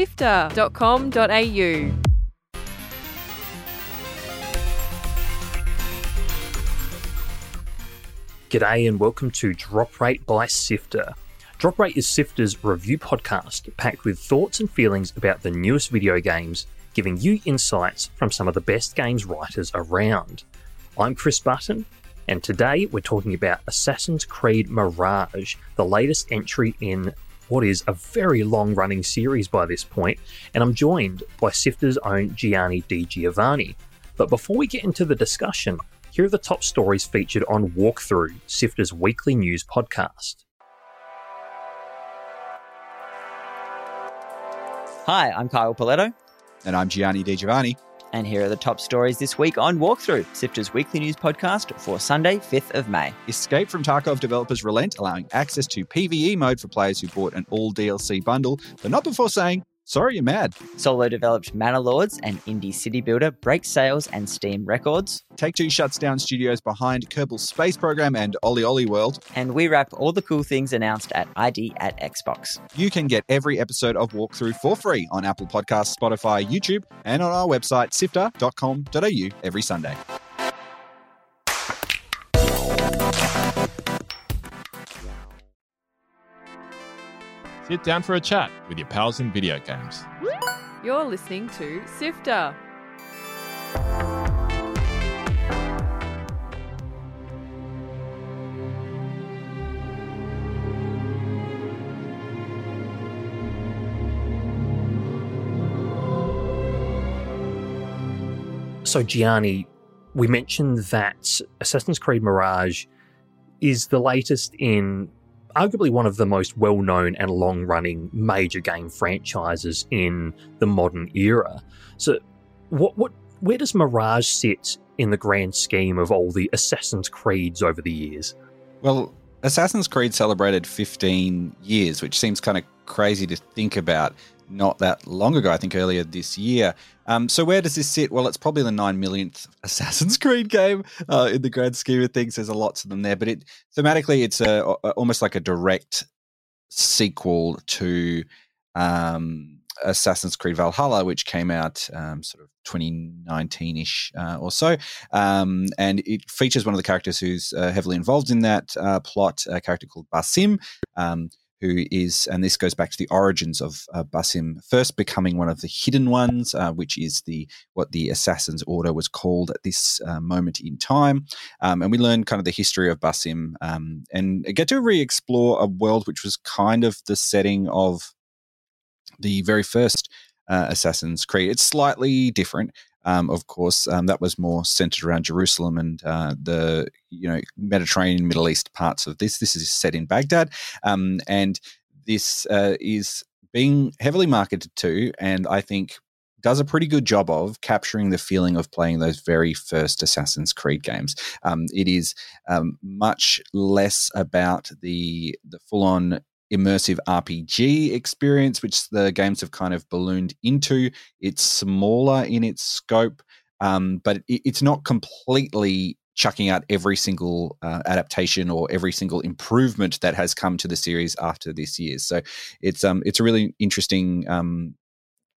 sifter.com.au. G'day and welcome to Drop Rate by Sifter. Drop Rate is Sifter's review podcast packed with thoughts and feelings about the newest video games, giving you insights from some of the best games writers around. I'm Chris Button, and today we're talking about Assassin's Creed Mirage, the latest entry in what is a very long running series by this point, and I'm joined by Sifter's own Gianni Di Giovanni. But before we get into the discussion, here are the top stories featured on Walkthrough, Sifter's weekly news podcast. Hi, I'm Kyle Pauletto. And I'm Gianni Di Giovanni. And here are the top stories this week on Walkthrough, Sifter's weekly news podcast for Sunday, 5th of May. Escape from Tarkov developers relent, allowing access to PvE mode for players who bought an all DLC bundle, but not before saying, Sorry, you're mad. Solo developed Manor Lords and Indie City Builder breaks sales and Steam records. Take Two shuts down studios behind Kerbal Space Program and OlliOlli World. And we wrap all the cool things announced at ID at Xbox. You can get every episode of Walkthrough for free on Apple Podcasts, Spotify, YouTube, and on our website, sifter.com.au every Sunday. Sit down for a chat with your pals in video games. You're listening to Sifter. So, Gianni, we mentioned that Assassin's Creed Mirage is the latest in arguably one of the most well known and long running major game franchises in the modern era. So, what, what, where does Mirage sit in the grand scheme of all the Assassin's Creeds over the years? Well, Assassin's Creed celebrated 15 years, which seems kind of crazy to think about not that long ago, I think earlier this year. Um, so where does this sit? Well, it's probably the nine millionth Assassin's Creed game uh, in the grand scheme of things. There's a lot of them there, but it thematically it's a, a almost like a direct sequel to um, Assassin's Creed Valhalla, which came out um, sort of 2019-ish uh, or so, um, and it features one of the characters who's uh, heavily involved in that uh, plot, a character called Basim. Um, who is, and this goes back to the origins of uh, Basim first becoming one of the hidden ones, uh, which is the what the Assassin's Order was called at this uh, moment in time. Um, and we learn kind of the history of Basim um, and get to re-explore a world which was kind of the setting of the very first uh, Assassin's Creed. It's slightly different. Um, of course, um, that was more centered around Jerusalem and uh, the you know Mediterranean, Middle East parts of this. This is set in Baghdad, um, and this uh, is being heavily marketed to, and I think does a pretty good job of capturing the feeling of playing those very first Assassin's Creed games. Um, it is um, much less about the the full on immersive RPG experience, which the games have kind of ballooned into. It's smaller in its scope, um, but it, it's not completely chucking out every single uh, adaptation or every single improvement that has come to the series after this year. So it's um it's a really interesting um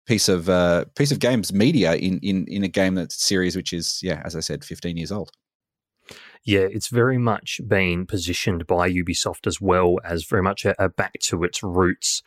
piece of uh, piece of games media in in in a game that's series which is yeah as I said 15 years old yeah, it's very much been positioned by Ubisoft as well as very much a, a back to its roots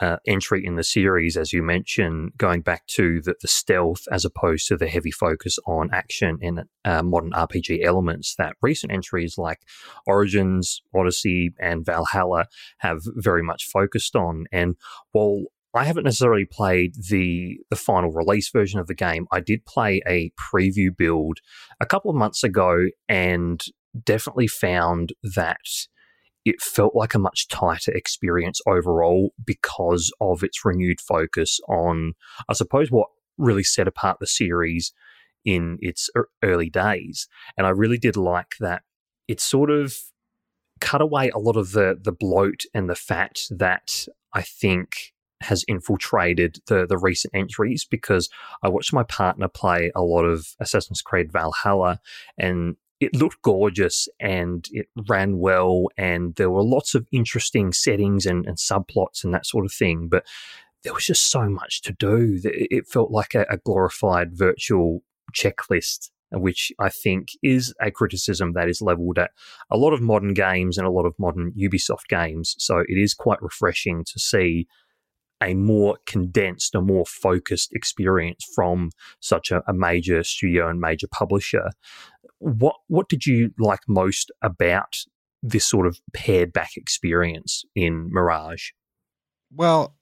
uh, entry in the series, as you mentioned, going back to the, the, stealth as opposed to the heavy focus on action and uh, modern RPG elements that recent entries like Origins, Odyssey, and Valhalla have very much focused on. And while I haven't necessarily played the the final release version of the game. I did play a preview build a couple of months ago and definitely found that it felt like a much tighter experience overall because of its renewed focus on I suppose what really set apart the series in its early days. And I really did like that it sort of cut away a lot of the the bloat and the fat that I think has infiltrated the the recent entries because I watched my partner play a lot of Assassin's Creed Valhalla and it looked gorgeous and it ran well and there were lots of interesting settings and, and subplots and that sort of thing. But there was just so much to do. That it felt like a, a glorified virtual checklist, which I think is a criticism that is leveled at a lot of modern games and a lot of modern Ubisoft games. So it is quite refreshing to see a more condensed, a more focused experience from such a, a, major studio and major publisher. What what did you like most about this sort of pared back experience in Mirage? Well,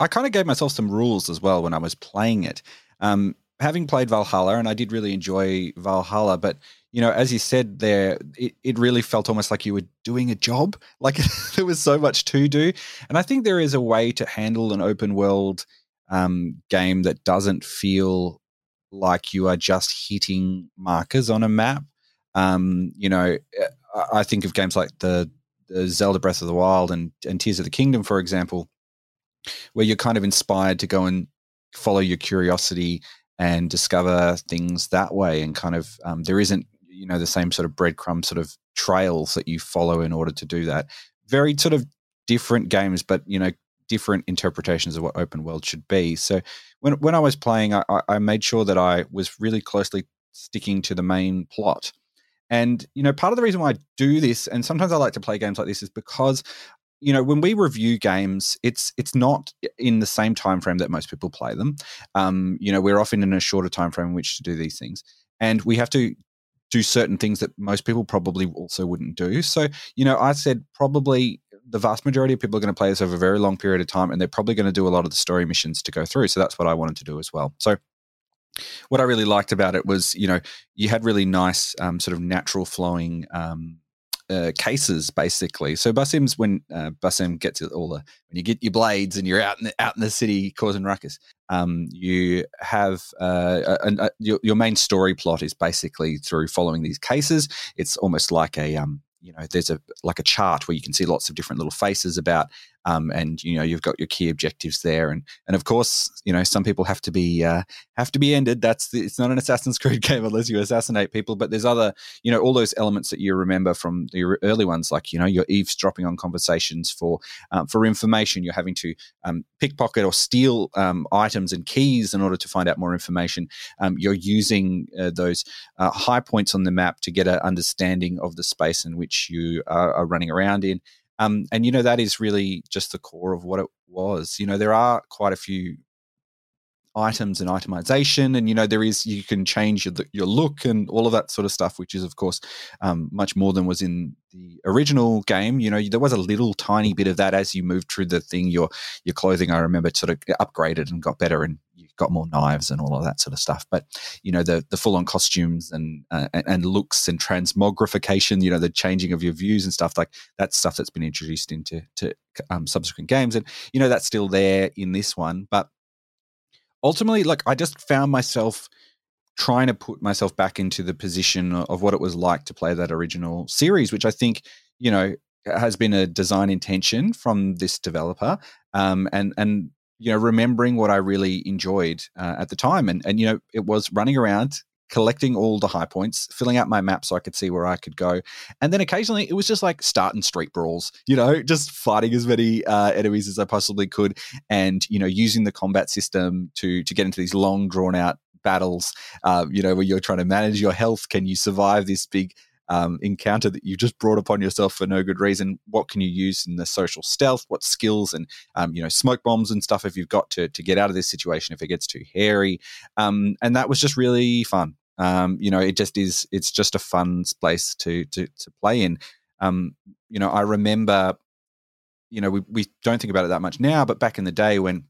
I kind of gave myself some rules as well when I was playing it. Um, having played Valhalla, and I did really enjoy Valhalla, but you know, as you said there, it, it really felt almost like you were doing a job. Like there was so much to do. And I think there is a way to handle an open world um, game that doesn't feel like you are just hitting markers on a map. Um, you know, I think of games like the, the Zelda Breath of the Wild and, and Tears of the Kingdom, for example, where you're kind of inspired to go and follow your curiosity and discover things that way. And kind of, um, there isn't, you know, the same sort of breadcrumb sort of trails that you follow in order to do that. Very sort of different games, but, you know, different interpretations of what open world should be. So when, when I was playing, I, I made sure that I was really closely sticking to the main plot. And you know, part of the reason why I do this, and sometimes I like to play games like this, is because you know when we review games it's it's not in the same time frame that most people play them um, you know we're often in a shorter time frame in which to do these things and we have to do certain things that most people probably also wouldn't do. So you know i said probably the vast majority of people are going to play this over a very long period of time and they're probably going to do a lot of the story missions to go through. So that's what i wanted to do as well. So what i really liked about it was you know you had really nice um, sort of natural flowing um, uh, cases basically. So Basim's when uh, Basim gets all the when you get your blades and you're out in the, out in the city causing ruckus. Um, you have uh, a, a, your, your main story plot is basically through following these cases. It's almost like a um, you know there's a like a chart where you can see lots of different little faces about um, and you know you've got your key objectives there. And and of course you know some people have to be uh, have to be ended. That's the, it's not an assassin's creed game unless you assassinate people. But there's other you know all those elements that you remember from the early ones like you know you're eavesdropping on conversations for um, for information. You're having to um, pickpocket or steal um, items and keys in order to find out more information. Um, you're using uh, those uh, high points on the map to get an understanding of the space in which you are, are running around in um, and you know that is really just the core of what it was. You know there are quite a few items and itemization, and you know there is you can change your, your look and all of that sort of stuff, which is of course um, much more than was in the original game. You know there was a little tiny bit of that as you moved through the thing. Your your clothing, I remember, sort of upgraded and got better, and got more knives and all of that sort of stuff. But you know the the full on costumes and, uh, and looks and transmogrification, you know the changing of your views and stuff like that's stuff that's been introduced into to um, subsequent games, and you know that's still there in this one. But ultimately, like I just found myself trying to put myself back into the position of what it was like to play that original series, which I think you know has been a design intention from this developer um, and and you know, remembering what I really enjoyed uh, at the time. And, and, you know, it was running around, collecting all the high points, filling out my map so I could see where I could go. And then occasionally it was just like starting street brawls, you know, just fighting as many uh, enemies as I possibly could and, you know, using the combat system to, to get into these long drawn out battles, uh, you know, where you're trying to manage your health. Can you survive this big um, encounter that you just brought upon yourself for no good reason. What can you use in the social stealth? What skills and um, you know smoke bombs and stuff have you got to to get out of this situation if it gets too hairy? Um, and that was just really fun. Um, you know, it just is. It's just a fun place to to to play in. Um, you know, I remember. You know, we, we don't think about it that much now, but back in the day when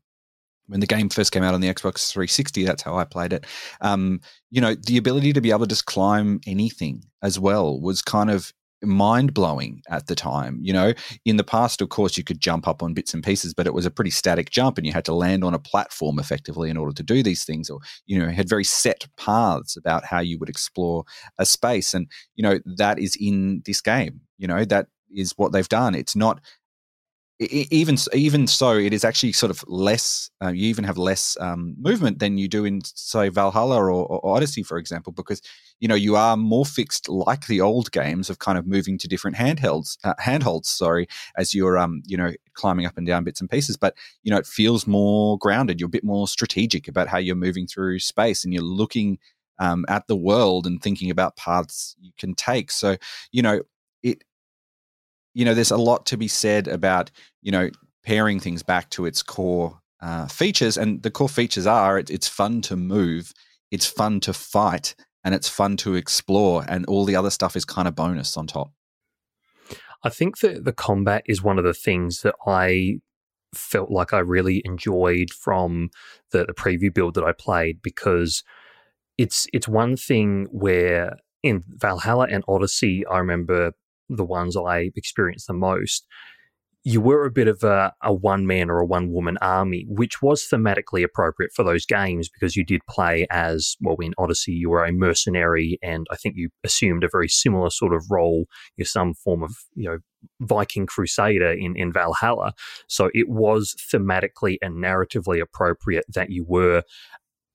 when the game first came out on the Xbox 360, that's how I played it. Um, you know, the ability to be able to just climb anything as well was kind of mind blowing at the time. You know, in the past, of course, you could jump up on bits and pieces, but it was a pretty static jump and you had to land on a platform effectively in order to do these things, or, you know, had very set paths about how you would explore a space. And, you know, that is in this game. You know, that is what they've done. It's not even even so, it is actually sort of less. Uh, you even have less um, movement than you do in, say, Valhalla or, or, Odyssey, for example, because you know you are more fixed, like the old games of kind of moving to different handhelds, uh, handholds. Sorry, as you're um, you know climbing up and down bits and pieces, but you know it feels more grounded. You're a bit more strategic about how you're moving through space, and you're looking um, at the world and thinking about paths you can take. So you know it you know, there's a lot to be said about, you know, paring things back to its core uh, features. And the core features are it, it's fun to move, it's fun to fight, and it's fun to explore. And all the other stuff is kind of bonus on top. I think that the combat is one of the things that I felt like I really enjoyed from the, the preview build that I played because it's it's one thing where in Valhalla and Odyssey, I remember the ones I experienced the most, you were a bit of a, a one man or a one woman army, which was thematically appropriate for those games because you did play as, well, in Odyssey, you were a mercenary, and I think you assumed a very similar sort of role. You're some form of, you know, Viking crusader in, in Valhalla. So it was thematically and narratively appropriate that you were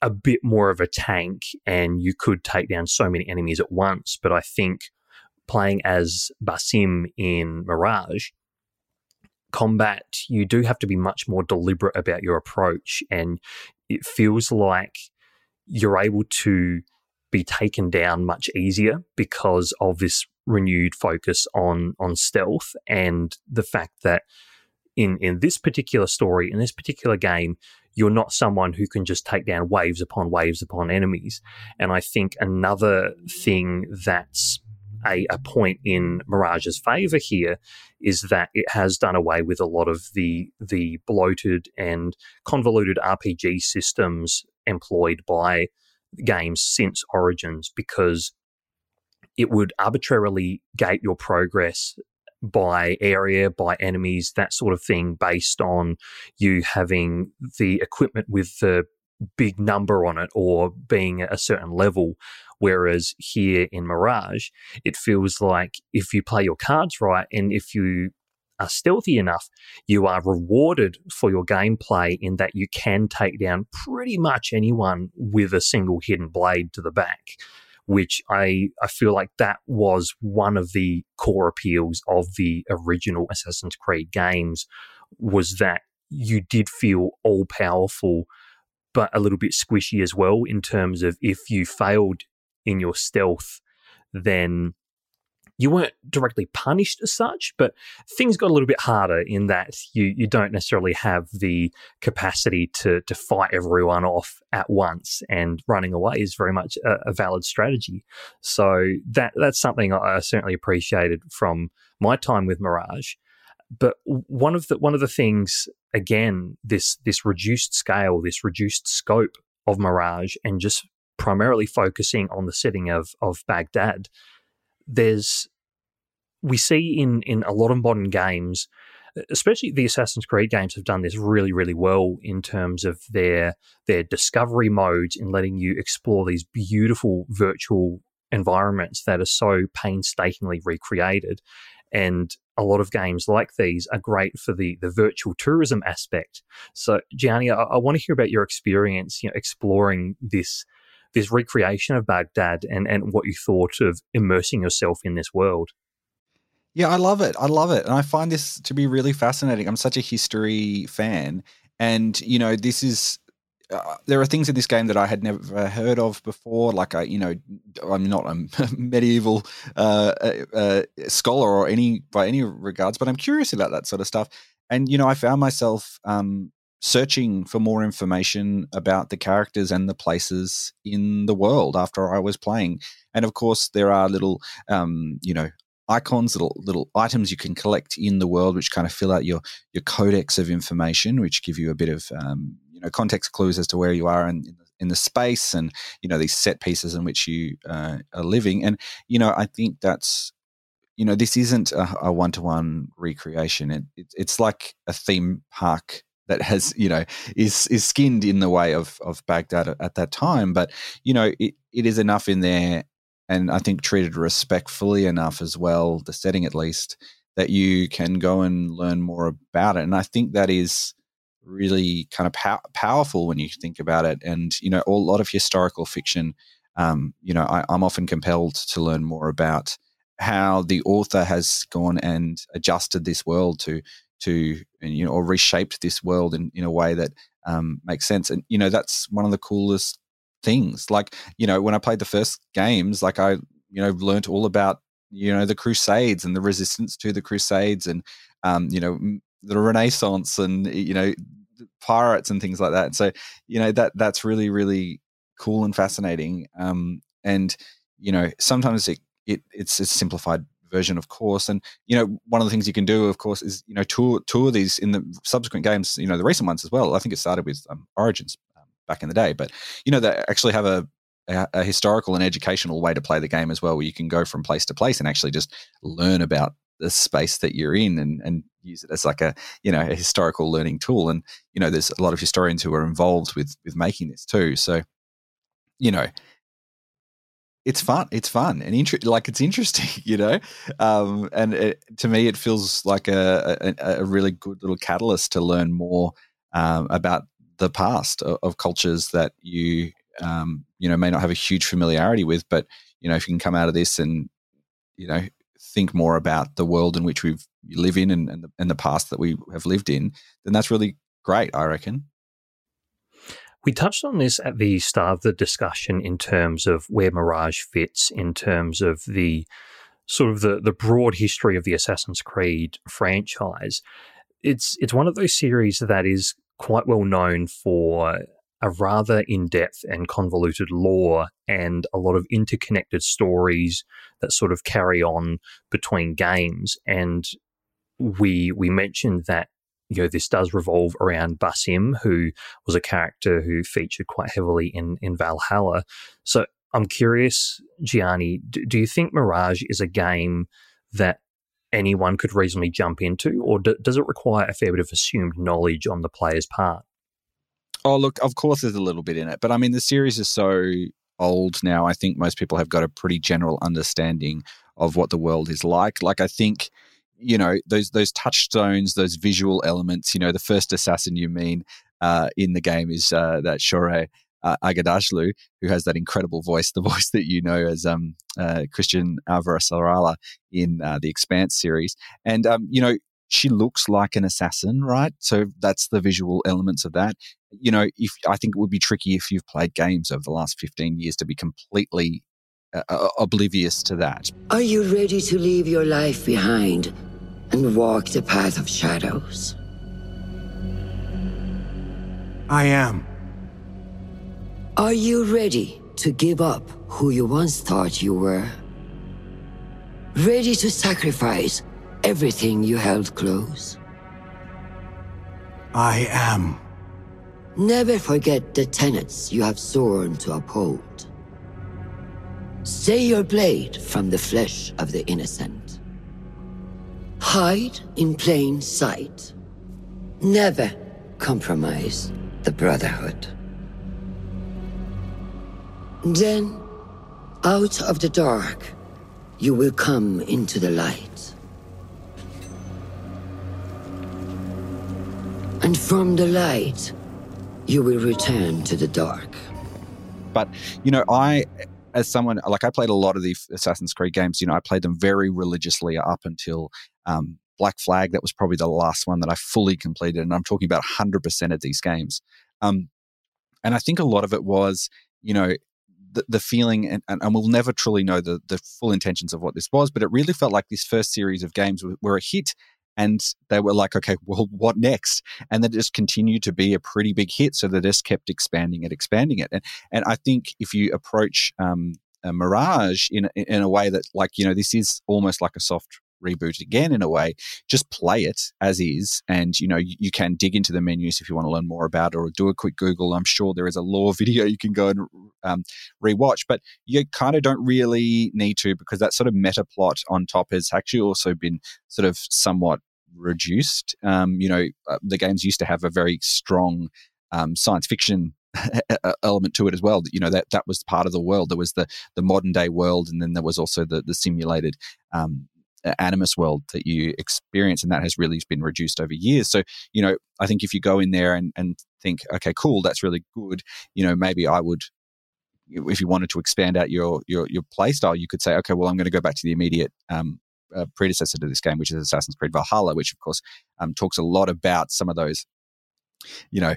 a bit more of a tank and you could take down so many enemies at once. But I think playing as Basim in Mirage, combat, you do have to be much more deliberate about your approach. And it feels like you're able to be taken down much easier because of this renewed focus on on stealth and the fact that in in this particular story in this particular game you're not someone who can just take down waves upon waves upon enemies and i think another thing that's a, a point in Mirage's favor here is that it has done away with a lot of the the bloated and convoluted RPG systems employed by games since Origins because it would arbitrarily gate your progress by area, by enemies, that sort of thing, based on you having the equipment with the big number on it or being at a certain level Whereas here in Mirage, it feels like if you play your cards right and if you are stealthy enough, you are rewarded for your gameplay in that you can take down pretty much anyone with a single hidden blade to the back. Which I, I feel like that was one of the core appeals of the original Assassin's Creed games was that you did feel all powerful, but a little bit squishy as well in terms of if you failed in your stealth, then you weren't directly punished as such, but things got a little bit harder in that you you don't necessarily have the capacity to to fight everyone off at once, and running away is very much a, a valid strategy. So that that's something I certainly appreciated from my time with Mirage. But one of the one of the things again, this this reduced scale, this reduced scope of Mirage, and just primarily focusing on the setting of of Baghdad, there's we see in in a lot of modern games, especially the Assassin's Creed games have done this really really well in terms of their their discovery modes in letting you explore these beautiful virtual environments that are so painstakingly recreated and a lot of games like these are great for the the virtual tourism aspect. So, Gianni, I, I want to hear about your experience, you know, exploring this this recreation of Baghdad and, and what you thought of immersing yourself in this world. Yeah, I love it. I love it. And I find this to be really fascinating. I'm such a history fan. And, you know, this is uh, there are things in this game that I had never heard of before. Like I, you know, I'm not a medieval uh, uh, uh, scholar or any by any regards, but I'm curious about that sort of stuff. And you know, I found myself um, searching for more information about the characters and the places in the world after I was playing. And of course, there are little, um, you know, icons, little little items you can collect in the world, which kind of fill out your your codex of information, which give you a bit of um, you know context clues as to where you are in, in, the, space and you know these set pieces in which you uh, are living. And you know, I think that's you know this isn't a one to one recreation. It, it, it's like a theme park that has you know is is skinned in the way of of Baghdad at that time. But you know it, it is enough in there, and I think treated respectfully enough as well. The setting, at least, that you can go and learn more about it. And I think that is really kind of pow- powerful when you think about it. And, you know, a lot of historical fiction, um, you know, I, I'm often compelled to learn more about how the author has gone and adjusted this world to to you know or reshaped this world in, in a way that um, makes sense. And you know that's one of the coolest things. Like you know when i played the first games like i you know learned all about you know the crusades and the resistance to the crusades and um, you know the renaissance and you know pirates and things like that. So you know that that's really really cool and fascinating. Um, and you know sometimes it, it it's a simplified version of course and you know one of the things you can do of course is you know tour tour these in the subsequent games you know the recent ones as well i think it started with um, origins um, back in the day but you know they actually have a a, a, historical and educational way to play the game as well, where you can go from place to place and actually just learn about the space that you're in and, and use it as like a you know a historical learning tool. And you know, there's a lot of historians who are involved with with making this too. So, you know, it's fun. It's fun and inter- like it's interesting, you know. Um, and it, to me, it feels like a, a, a really good little catalyst to learn more um, about the past of, of, cultures that you um, you know may not have a huge familiarity with but you know if you can come out of this and you know think more about the world in which we live in and, and, the, and the past that we have lived in then that's really great i reckon we touched on this at the start of the discussion in terms of where Mirage fits in terms of the sort of the, the broad history of the Assassin's Creed franchise. It's it's one of those series that is quite well known for a rather in depth and convoluted lore and a lot of interconnected stories that sort of carry on between games. And we we mentioned that you know this does revolve around Basim, who was a character who featured quite heavily in in Valhalla. So I'm curious, Gianni, do, do you think Mirage is a game that anyone could reasonably jump into, or do, does it require a fair bit of assumed knowledge on the player's part? Oh, look, of course there's a little bit in it, but I mean, the series is so old now. I think most people have got a pretty general understanding of what the world is like. Like, I think, you know, those those touchstones, those visual elements. You know, the first assassin you mean uh, in the game is uh, that Shohreh uh, Aghdashloo, who has that incredible voice, the voice that you know as um, uh, Chrisjen Avasarala in uh, the Expanse series. And, um, you know, she looks like an assassin, right? So that's the visual elements of that. You know, if I think it would be tricky if you've played games over the last 15 years to be completely uh, oblivious to that. Are you ready to leave your life behind and walk the path of shadows? I am. Are you ready to give up who you once thought you were? Ready to sacrifice everything you held close? I am. Never forget the tenets you have sworn to uphold. Stay your blade from the flesh of the innocent. Hide in plain sight. Never compromise the Brotherhood. Then, out of the dark, you will come into the light. And from the light, you will return to the dark. But, you know, I, as someone, like I played a lot of the Assassin's Creed games, you know, I played them very religiously up until um, Black Flag. That was probably the last one that I fully completed. And I'm talking about 100% of these games. Um, and I think a lot of it was, you know, the, the feeling, and, and, we'll never truly know the, the full intentions of what this was, but it really felt like this first series of games were, were a hit and they were like, okay, well, what next? And that just continued to be a pretty big hit. So they just kept expanding it, expanding it. And, and I think if you approach um, a Mirage in, in a way that, like, you know, this is almost like a soft reboot again in a way just play it as is and you know you, you, can dig into the menus if you want to learn more about it or do a quick google i'm sure there is a lore video you can go and um, rewatch but you kind of don't really need to because that sort of meta plot on top has actually also been sort of somewhat reduced. Um, you know, uh, the games used to have a very strong um, science fiction element to it as well. You know that that was part of the world. There was the the modern day world, and then there was also the the simulated um, animus world that you experience, and that has really been reduced over years. So, you know, I think if you go in there and, and think, okay, cool, that's really good, you know, maybe I would if you wanted to expand out your your your play style, you could say, okay, well, I'm going to go back to the immediate um, uh, predecessor to this game, which is Assassin's Creed Valhalla, which of course um, talks a lot about some of those, you know,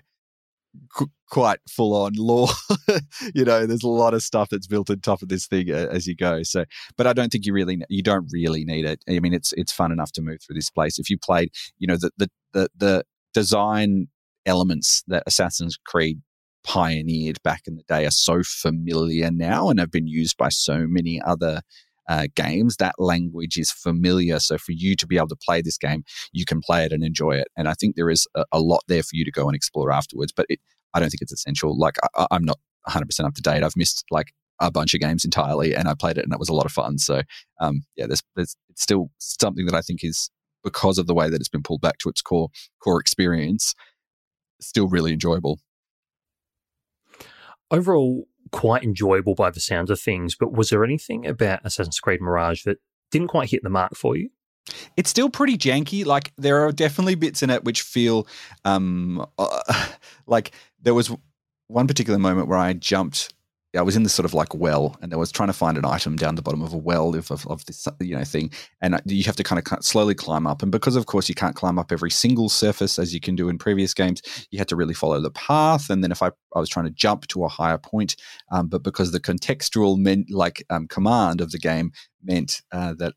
qu- quite full on lore. you know, there's a lot of stuff that's built on top of this thing uh, as you go. So, but I don't think you really you don't really need it. I mean, it's it's fun enough to move through this place. If you played, you know, the the the, the design elements that Assassin's Creed pioneered back in the day are so familiar now and have been used by so many other uh, games. That language is familiar. So for you to be able to play this game, you can play it and enjoy it. And I think there is a, a lot there for you to go and explore afterwards. But it, I don't think it's essential. Like I, I'm not 100% up to date. I've missed like a bunch of games entirely, and I played it, and it was a lot of fun. So um, yeah, there's, there's it's still something that I think is because of the way that it's been pulled back to its core core experience, still really enjoyable. Overall, quite enjoyable by the sounds of things. But was there anything about Assassin's Creed Mirage that didn't quite hit the mark for you? It's still pretty janky. Like there are definitely bits in it which feel um, uh, like there was one particular moment where I jumped I was in this sort of like well, and I was trying to find an item down the bottom of a well of, of, of this you know thing, and you have to kind of slowly climb up. And because of course you can't climb up every single surface as you can do in previous games, you had to really follow the path. And then if I, I was trying to jump to a higher point, um, but because the contextual meant like um, command of the game meant uh, that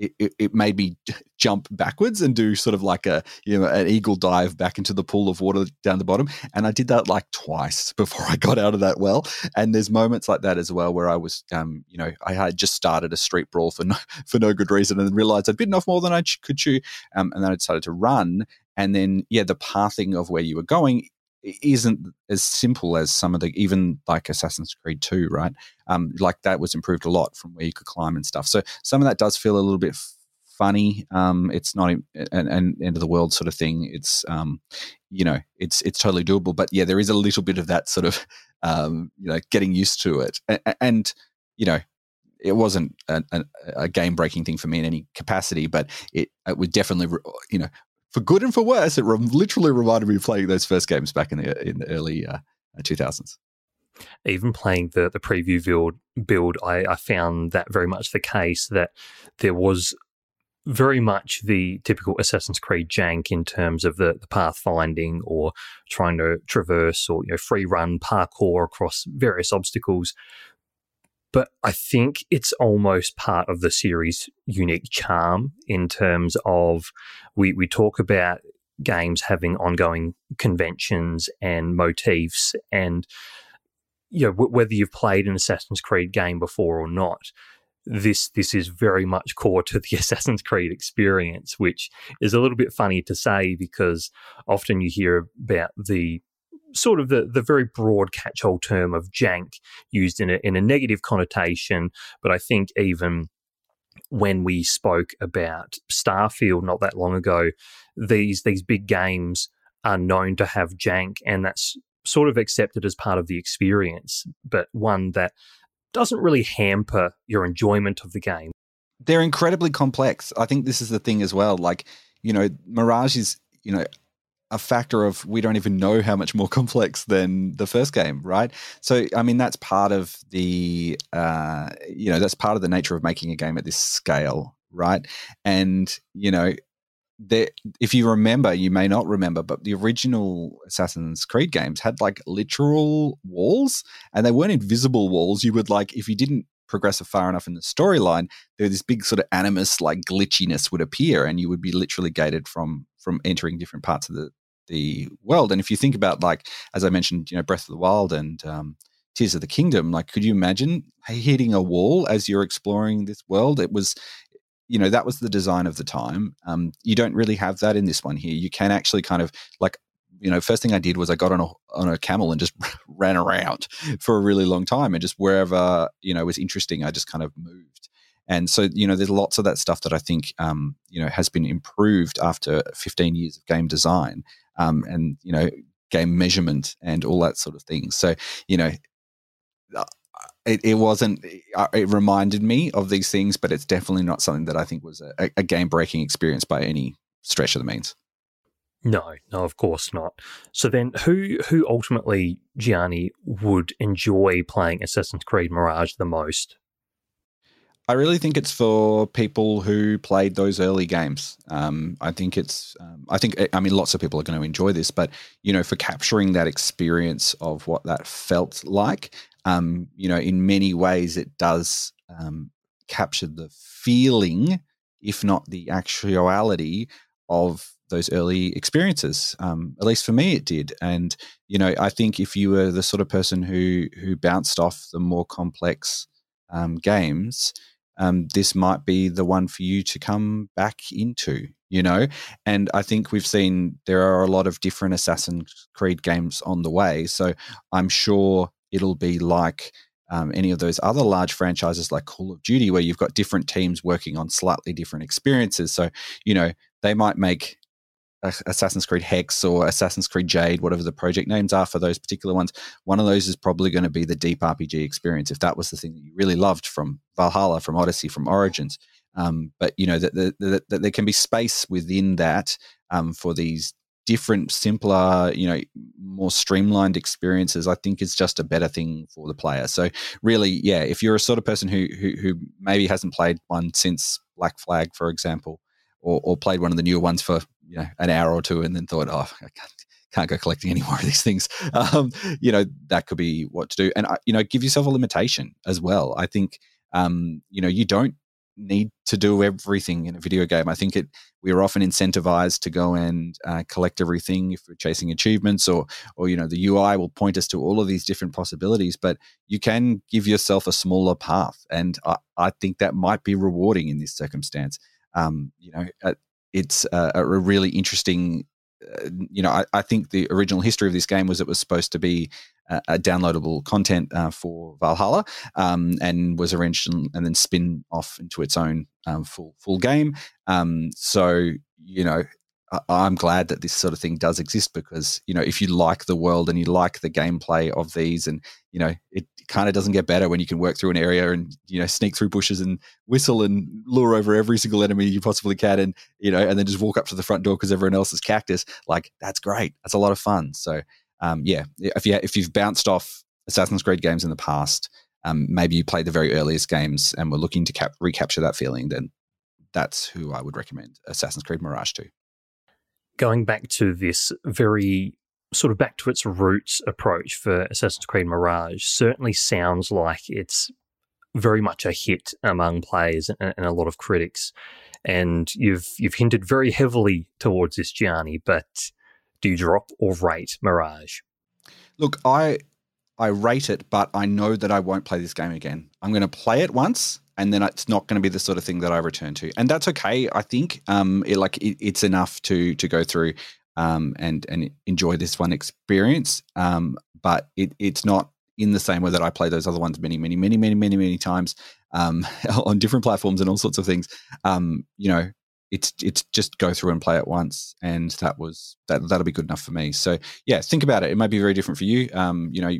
it, it, made me jump backwards and do sort of like a you know an eagle dive back into the pool of water down the bottom. And i did that like twice before i got out of that well. And there's moments like that as well where i was um you know i had just started a street brawl for no, for no good reason and realized i'd bitten off more than i could chew um, and then i decided to run. And then yeah the pathing of where you were going isn't as simple as some of the even like Assassin's Creed 2, right? Um, like that was improved a lot from where you could climb and stuff. So some of that does feel a little bit funny. Um, it's not an, an, end of the world sort of thing. It's um, you know, it's it's totally doable. But yeah, there is a little bit of that sort of um, you know, getting used to it, and, and you know, it wasn't a, a, a game breaking thing for me in any capacity, but it, it would definitely, you know, for good and for worse, it re- literally reminded me of playing those first games back in the in the early uh, 2000s. Even playing the the preview build, build I, I found that very much the case that there was very much the typical Assassin's Creed jank in terms of the, the pathfinding or trying to traverse or you know free run parkour across various obstacles but I think it's almost part of the series' unique charm in terms of we, we talk about games having ongoing conventions and motifs and you know w- whether you've played an Assassin's Creed game before or not this this is very much core to the Assassin's Creed experience which is a little bit funny to say because often you hear about the sort of the, the very broad catch all term of jank used in a, in a negative connotation. But I think even when we spoke about Starfield not that long ago, these these big games are known to have jank, and that's sort of accepted as part of the experience, but one that doesn't really hamper your enjoyment of the game. They're incredibly complex. I think this is the thing as well. Like, you know, Mirage is, you know, a factor of we don't even know how much more complex than the first game, right? So, I mean, that's part of the, uh, you know, that's part of the nature of making a game at this scale, right? And, you know, there, if you remember, you may not remember, but the original Assassin's Creed games had like literal walls and they weren't invisible walls. You would like, if you didn't progress far enough in the storyline, there this big sort of animus like glitchiness would appear and you would be literally gated from from entering different parts of the the world. And if you think about like, as I mentioned, you know, Breath of the Wild and um, Tears of the Kingdom, like, could you imagine hitting a wall as you're exploring this world? It was, you know, that was the design of the time. Um, you don't really have that in this one here. You can actually kind of like, you know, first thing I did was I got on a on a camel and just ran around for a really long time, and just wherever you know was interesting, I just kind of moved. And so, you know, there's lots of that stuff that I think, um, you know, has been improved after 15 years of game design um, and you know game measurement and all that sort of thing. So you know, it, it wasn't. uh, It reminded me of these things, but it's definitely not something that I think was a, a game breaking experience by any stretch of the means. No, no, of course not. So then, who who ultimately Gianni would enjoy playing Assassin's Creed Mirage the most? I really think it's for people who played those early games. Um, I think it's, um, I think, I mean, lots of people are going to enjoy this, but, you know, for capturing that experience of what that felt like, um, you know, in many ways it does um, capture the feeling, if not the actuality of those early experiences. Um, at least for me, it did. And, you know, I think if you were the sort of person who, who bounced off the more complex um, games, um, this might be the one for you to come back into, you know? And I think we've seen there are a lot of different Assassin's Creed games on the way. So I'm sure it'll be like um, any of those other large franchises like Call of Duty, where you've got different teams working on slightly different experiences. So, you know, they might make Assassin's Creed Hex or Assassin's Creed Jade, whatever the project names are for those particular ones. One of those is probably going to be the deep RPG experience if that was the thing that you really loved from Valhalla, from Odyssey, from Origins. Um, but you know that the, the, the, there can be space within that um, for these different, simpler, you know, more streamlined experiences. I think is just a better thing for the player. So really, yeah, if you're a sort of person who who, who maybe hasn't played one since Black Flag, for example, or, or played one of the newer ones for you know an hour or two and then thought, oh, I can't, can't go collecting any more of these things. Um, you know, that could be what to do, and uh, you know, give yourself a limitation as well. I think um, you know you don't need to do everything in a video game. I think it we are often incentivized to go and uh, collect everything if we're chasing achievements or or you know the UI will point us to all of these different possibilities, but you can give yourself a smaller path, and I, I think that might be rewarding in this circumstance. Um, you know, uh, it's a, a really interesting. Uh, you know, I, I, think the original history of this game was it was supposed to be a, a downloadable content uh, for Valhalla, um, and was arranged and, and, then spin off into its own um, full full game. Um, so you know, I'm glad that this sort of thing does exist because you know if you like the world and you like the gameplay of these, and you know it kind of doesn't get better when you can work through an area and you know sneak through bushes and whistle and lure over every single enemy you possibly can, and you know and then just walk up to the front door because everyone else is cactus. Like that's great. That's a lot of fun. So um, yeah, if you if you've bounced off Assassin's Creed games in the past, um, maybe you played the very earliest games and were looking to cap- recapture that feeling, then that's who I would recommend Assassin's Creed Mirage to going back to this very sort of back to its roots approach for Assassin's Creed Mirage certainly sounds like it's very much a hit among players and, and a lot of critics. And you've you've hinted very heavily towards this, Gianni, but do you drop or rate Mirage? Look, I I rate it, but I know that I won't play this game again. I'm going to play it once, and then it's not going to be the sort of thing that I return to, and that's okay. I think um, it, like it, it's enough to to go through um, and and enjoy this one experience. Um, but it, it's not in the same way that I play those other ones many, many, many, many, many, many times um, on different platforms and all sorts of things. Um, you know, it's it's just go through and play it once, and that was that that'll be good enough for me. So yeah, think about it. It might be very different for you. Um, you know,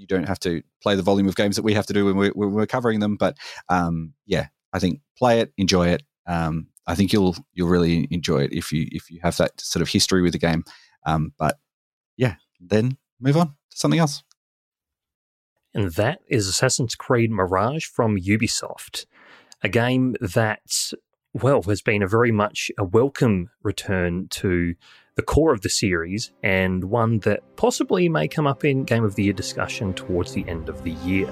you don't have to play the volume of games that we have to do when we're, when we're covering them. But um, yeah, I think play it, enjoy it. Um, I think you'll you'll really enjoy it if you if you have that sort of history with the game. Um, but yeah, then move on to something else. And that is Assassin's Creed Mirage from Ubisoft, a game that well has been a very much a welcome return to the core of the series, and one that possibly may come up in Game of the Year discussion towards the end of the year.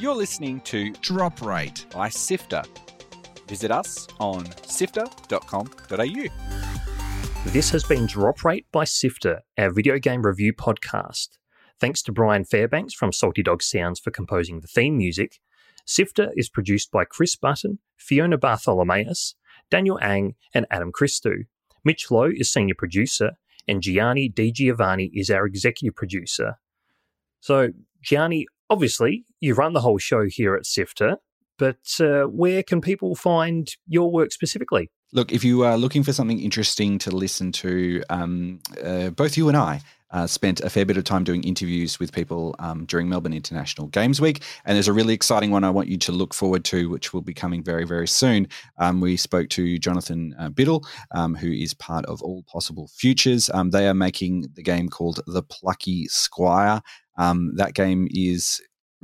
You're listening to Drop Rate by Sifter. Visit us on sifter.com.au. This has been Drop Rate by Sifter, our video game review podcast. Thanks to Brian Fairbanks from Salty Dog Sounds for composing the theme music. Sifter is produced by Chris Button, Fiona Bartholomaeus, Daniel Ang, and Adam Christou. Mitch Loh is senior producer, and Gianni Di Giovanni is our executive producer. So, Gianni, obviously, you run the whole show here at Sifter, but uh, where can people find your work specifically? Look, if you are looking for something interesting to listen to, um, uh, both you and I uh, spent a fair bit of time doing interviews with people um, during Melbourne International Games Week. And there's a really exciting one I want you to look forward to, which will be coming very, very soon. Um, we spoke to Jonathan uh, Biddle, um, who is part of All Possible Futures. Um, they are making the game called The Plucky Squire. Um, that game is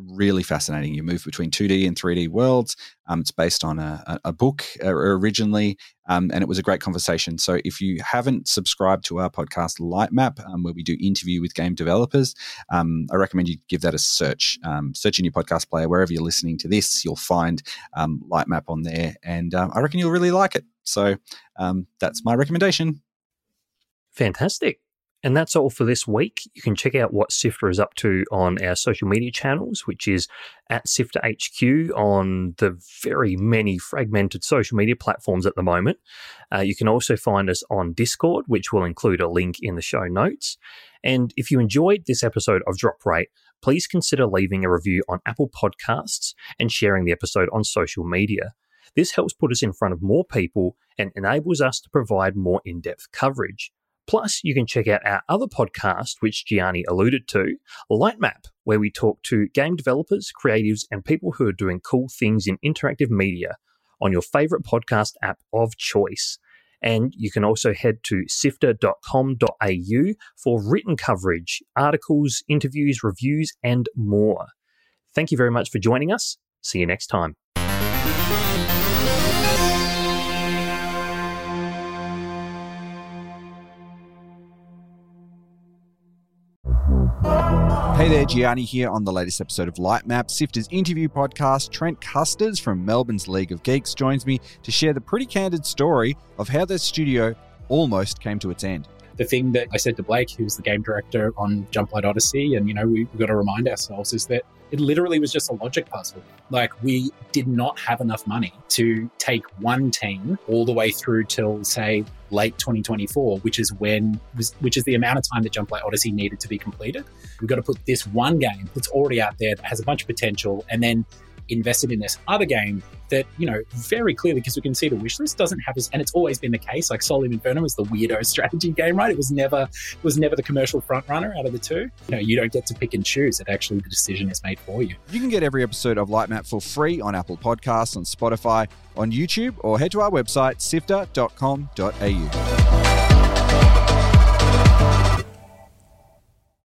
really fascinating. You move between 2D and 3D worlds. Um, it's based on a, a book uh, originally, um, and it was a great conversation. So if you haven't subscribed to our podcast, Lightmap, um, where we do interview with game developers, um, I recommend you give that a search. Um, search in your podcast player wherever you're listening to this. You'll find um, Lightmap on there, and uh, I reckon you'll really like it. So that's my recommendation. Fantastic. And that's all for this week. You can check out what Sifter is up to on our social media channels, which is at Sifter HQ on the very many fragmented social media platforms at the moment. Uh, you can also find us on Discord, which will include a link in the show notes. And if you enjoyed this episode of Drop Rate, please consider leaving a review on Apple Podcasts and sharing the episode on social media. This helps put us in front of more people and enables us to provide more in depth coverage. Plus, you can check out our other podcast, which Gianni alluded to, Lightmap, where we talk to game developers, creatives, and people who are doing cool things in interactive media on your favorite podcast app of choice. And you can also head to sifter.com.au for written coverage, articles, interviews, reviews, and more. Thank you very much for joining us. See you next time. Hey there, Gianni here on the latest episode of Lightmap, Sifter's interview podcast. Trent Kusters from Melbourne's League of Geeks joins me to share the pretty candid story of how their studio almost came to its end. The thing that I said to Blake, who's the game director on Jumplight Odyssey, and you know, we've got to remind ourselves is that it literally was just a logic puzzle. Like we did not have enough money to take one team all the way through till say late 2024, which is when which is the amount of time that Jumplight Odyssey needed to be completed. We've got to put this one game that's already out there that has a bunch of potential, and then invested in this other game that, you know, very clearly, because we can see the wish list doesn't have this, and it's always been the case. Like Solium Infernum was the weirdo strategy game, right? It was never was never the commercial front runner out of the two. You know, you don't get to pick and choose. It actually the decision is made for you. You can get every episode of Lightmap for free on Apple Podcasts, on Spotify, on YouTube, or head to our website, sifter.com.au.